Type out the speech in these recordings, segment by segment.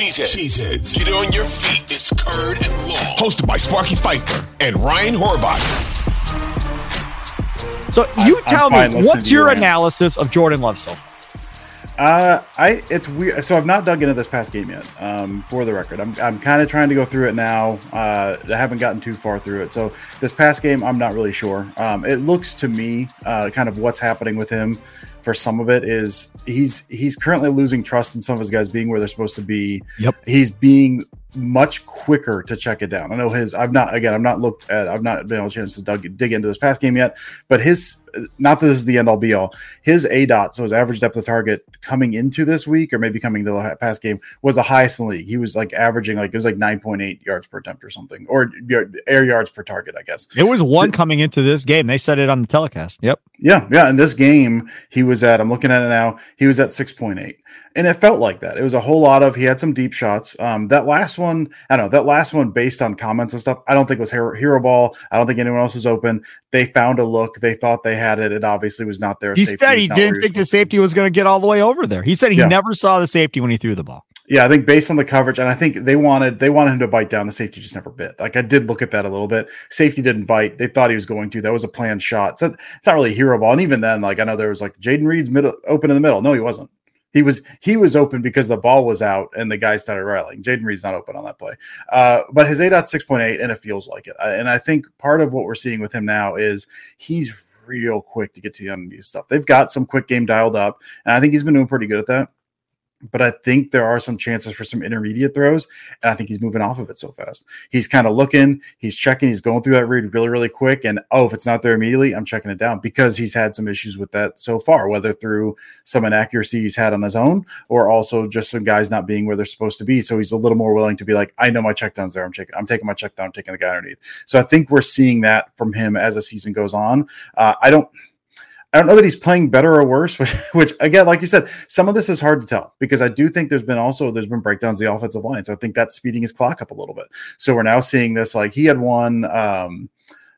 Cheeseheads. Cheeseheads. Get on your feet. It's Curd and Long. Hosted by Sparky Fifer and Ryan Horvath. So you I'm tell fine me, what's to you, your analysis of Jordan Love so far? Uh, I it's weird. So I've not dug into this past game yet. Um, for the record, I'm I'm kind of trying to go through it now. Uh, I haven't gotten too far through it. So this past game, I'm not really sure. Um, it looks to me, uh, kind of what's happening with him. For some of it is he's he's currently losing trust in some of his guys being where they're supposed to be. Yep. He's being much quicker to check it down. I know his. I've not again. I've not looked at. I've not been able to chance to dug, dig into this past game yet. But his not that this is the end all be all. His A dot, so his average depth of target coming into this week or maybe coming to the past game was the highest in the league. He was like averaging like it was like nine point eight yards per attempt or something, or air yards per target, I guess. It was one coming into this game. They said it on the telecast. Yep. Yeah, yeah. In this game, he was at. I'm looking at it now. He was at six point eight, and it felt like that. It was a whole lot of. He had some deep shots. Um, that last one, I don't know. That last one, based on comments and stuff, I don't think was hero, hero ball. I don't think anyone else was open. They found a look. They thought they had it. It obviously was not there. He Safety said he didn't think the supposed to be. safety was going to get all the way over there. He said he Yeah. never saw the safety when he threw the ball. Yeah, I think based on the coverage, and I think they wanted they wanted him to bite down. The safety just never bit. Like I did look at that a little bit. Safety didn't bite. They thought he was going to. That was a planned shot. So it's not really a hero ball. And even then, like I know there was like Jayden Reed's middle open in the middle. No, he wasn't. He was he was open because the ball was out and the guy started rallying. Jayden Reed's not open on that play. Uh, but his A dot six point eight, and it feels like it. And I think part of what we're seeing with him now is he's real quick to get to the these stuff. They've got some quick game dialed up, and I think he's been doing pretty good at that but I think there are some chances for some intermediate throws, and I think he's moving off of it so fast. He's kind of looking, he's checking, he's going through that read really, really quick, and oh, if it's not there immediately, I'm checking it down because he's had some issues with that so far, whether through some inaccuracy he's had on his own or also just some guys not being where they're supposed to be. So he's a little more willing to be like, I know my check down's there. I'm checking, I'm taking my check down, taking the guy underneath. So I think we're seeing that from him as the season goes on. Uh, I don't. I don't know that he's playing better or worse, which, which again, like you said, some of this is hard to tell because I do think there's been also there's been breakdowns of the offensive line. So I think that's speeding his clock up a little bit. So we're now seeing this like he had one um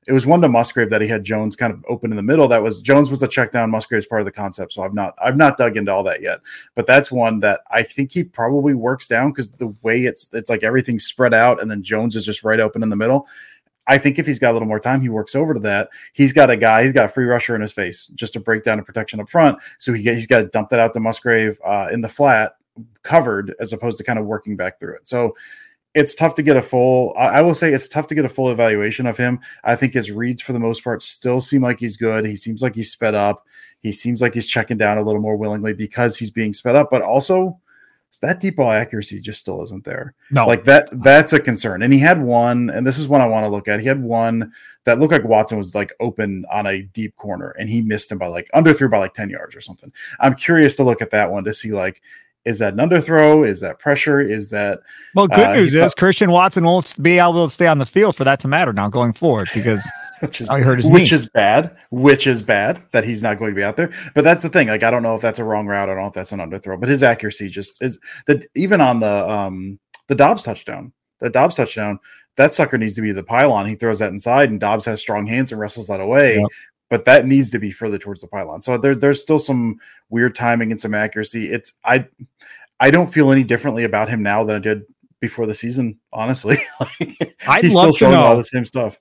it was one to Musgrave that he had Jones kind of open in the middle. That was Jones was the check down, Musgrave's part of the concept. So I've not I've not dug into all that yet. But that's one that I think he probably works down because the way it's it's like everything's spread out and then Jones is just right open in the middle. I think if he's got a little more time, he works over to that. He's got a guy, he's got a free rusher in his face just to break down a protection up front. So he he's got to dump that out to Musgrave uh, in the flat, covered, as opposed to kind of working back through it. So it's tough to get a full. I I will say it's tough to get a full evaluation of him. I think his reads for the most part still seem like he's good. He seems like he's sped up. He seems like he's checking down a little more willingly because he's being sped up, but also So that deep ball accuracy just still isn't there. No, Like that, that's a concern. And he had one, and this is one I want to look at. He had one that looked like Watson was like open on a deep corner, and he missed him by like under underthrew by like 10 yards or something. I'm curious to look at that one to see like, is that an underthrow? Is that pressure? Is that well, good uh, news is Christian Watson won't be able to stay on the field for that to matter now going forward because which is I heard his which knee. is bad, which is bad that he's not going to be out there. But that's the thing. Like I don't know if that's a wrong route. I don't know if that's an underthrow. But his accuracy just is that even on the um the Doubs touchdown, the Doubs touchdown, that sucker needs to be the pylon. He throws that inside, and Doubs has strong hands and wrestles that away. But that needs to be further towards the pylon. So there, there's still some weird timing and some accuracy. It's I I don't feel any differently about him now than I did before the season. Honestly, I'd he's love still to showing all the same stuff.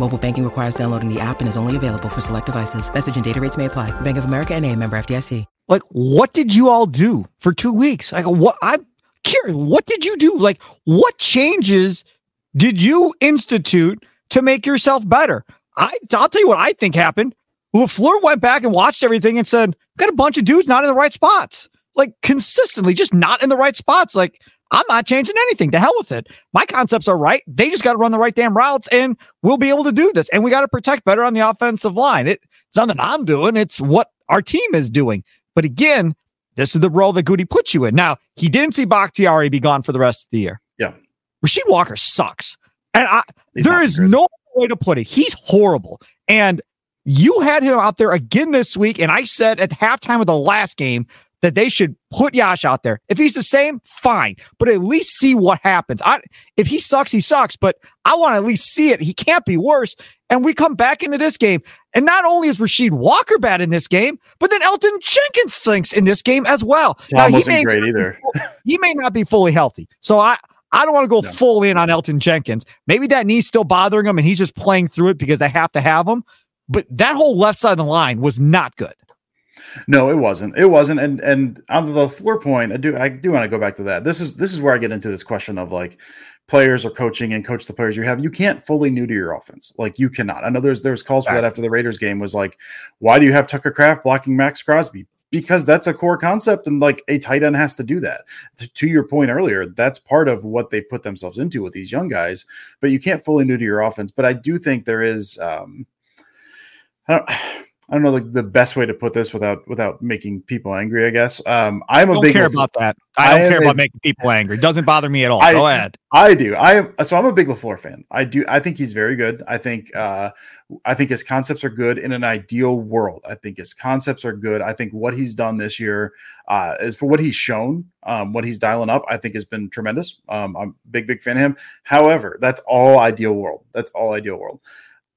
Mobile banking requires downloading the app and is only available for select devices. Message and data rates may apply. Bank of America and a member FDIC. like what did you all do for two weeks like what i'm curious what did you do like what changes did you institute to make yourself better i i'll tell you what i think happened LaFleur went back and watched everything and said got a bunch of dudes not in the right spots like consistently just not in the right spots like i'm not changing anything to hell with it my concepts are right they just got to run the right damn routes and we'll be able to do this and we got to protect better on the offensive line it, it's nothing i'm doing it's what our team is doing but again, this is the role that Gutey puts you in. Now, he didn't see Bakhtiari be gone for the rest of the year. Yeah. Rasheed Walker sucks. And I, there is good. no way to put it. He's horrible. And you had him out there again this week. And I said at halftime of the last game that they should put Yosh out there. If he's the same, fine. But at least see what happens. I if he sucks, he sucks. But I want to at least see it. He can't be worse. And we come back into this game. And not only is Rasheed Walker bad in this game, but then Elgton Jenkins stinks in this game as well. Now, Tom he wasn't may great not be either. he may not be fully healthy. So I I don't want to go No. full in on Elgton Jenkins. Maybe that knee's still bothering him and he's just playing through it because they have to have him. But that whole left side of the line was not good. No, it wasn't. It wasn't. And and on the floor point, I do I do want to go back to that. This is this is where I get into this question of like players or coaching and coach the players you have. You can't fully new to your offense. Like you cannot. I know there's there's calls for that after the Raiders game was like, why do you have Tucker Kraft blocking Maxx Crosby? Because that's a core concept, and like a tight end has to do that. To, to your point earlier, that's part of what they put themselves into with these young guys. But you can't fully new to your offense. But I do think there is. um I don't. I don't know the, the best way to put this without without making people angry. I guess um, I'm a don't big care Laf- about that. I I don't care a- about making people angry. It Doesn't bother me at all. I- Go ahead. I do. I am so I'm a big Lafleur fan. I do. I think he's very good. I think. uh I think his concepts are good in an ideal world. I think his concepts are good. I think what he's done this year uh, is for what he's shown, um, what he's dialing up. I think has been tremendous. Um, I'm a big, big fan of him. However, that's all ideal world. That's all ideal world.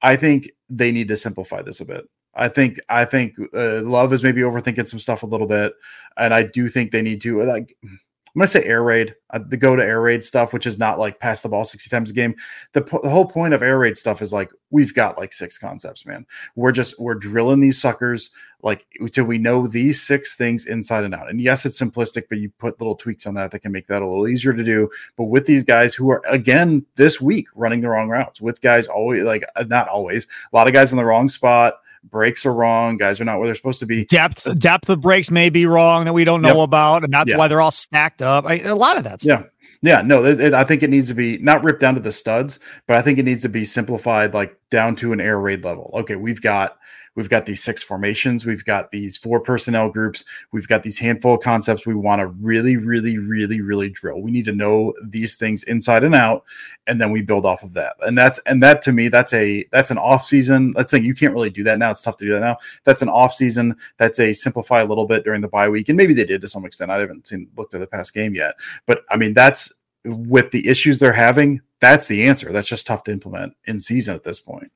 I think they need to simplify this a bit. I think I think uh, Love is maybe overthinking some stuff a little bit, and I do think they need to like. I'm gonna say air raid, uh, the go to air raid stuff, which is not like pass the ball 60 times a game. The, the whole point of air raid stuff is like we've got like six concepts, man. We're just we're drilling these suckers like until we know these six things inside and out. And yes, it's simplistic, but you put little tweaks on that that can make that a little easier to do. But with these guys who are again this week running the wrong routes, with guys always like uh, not always, a lot of guys in the wrong spot. Breaks are wrong. Guys are not where they're supposed to be. Depth depth of breaks may be wrong that we don't know Yep. about, and that's Yeah. why they're all stacked up. I, a lot of that stuff. Yeah. Yeah, no, it, it- I think it needs to be not ripped down to the studs, but I think it needs to be simplified, like down to an air raid level. Okay, we've got we've got these six formations, we've got these four personnel groups, we've got these handful of concepts we want to really, really, really, really drill. We need to know these things inside and out, and then we build off of that. And that's and that to me, that's a that's an off season. Let's say you can't really do that now. It's tough to do that now. That's an off season. That's a simplify a little bit during the bye week, and maybe they did to some extent. I haven't seen looked at the past game yet, but I mean that's with the issues they're having, that's the answer. That's just tough to implement in season at this point.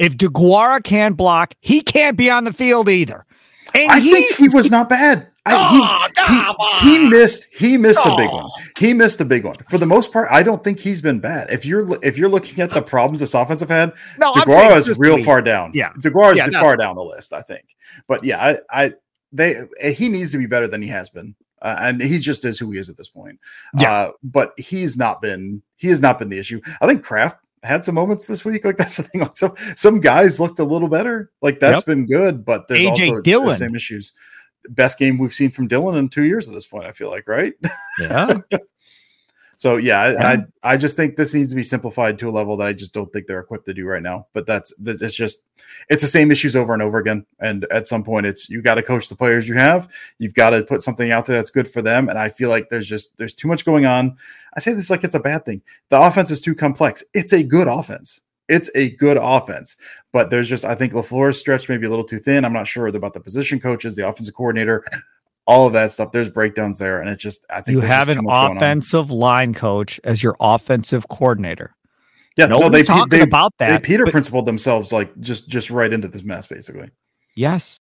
If DeGuara can't block, he can't be on the field either. And I he, think he was not bad. I, Oh, he, he, he missed he missed a big Oh. one. He missed a big one. For the most part, I don't think he's been bad. If you're if you're looking at the problems this offense have had, No, DeGuara is real the- far down. Yeah. DeGuara is Yeah, far down the list, I think. But yeah, I, I they he needs to be better than he has been. Uh, and he just is who he is at this point. Yeah. Uh, but he's not been he has not been the issue. I think Kraft had some moments this week. Like that's the thing. Like some some guys looked a little better. Like that's Yep. been good, but there's AJ also the Dillon. same issues. Best game we've seen from Dillon in two years at this point, I feel like, right? Yeah. So yeah, I. I I just think this needs to be simplified to a level that I just don't think they're equipped to do right now. But that's it's just it's the same issues over and over again. And at some point, it's you got to coach the players you have. You've got to put something out there that's good for them. And I feel like there's just there's too much going on. I say this like it's a bad thing. The offense is too complex. It's a good offense. It's a good offense, but there's just I think Lafleur's stretch maybe a little too thin. I'm not sure about the position coaches, the offensive coordinator, all of that stuff. There's breakdowns there, and it's just I think You have an too much going on. offensive line coach as your offensive coordinator. Yeah, Nobody's pe- talking about that. They Peter but- principled themselves like just just right into this mess, basically. yes.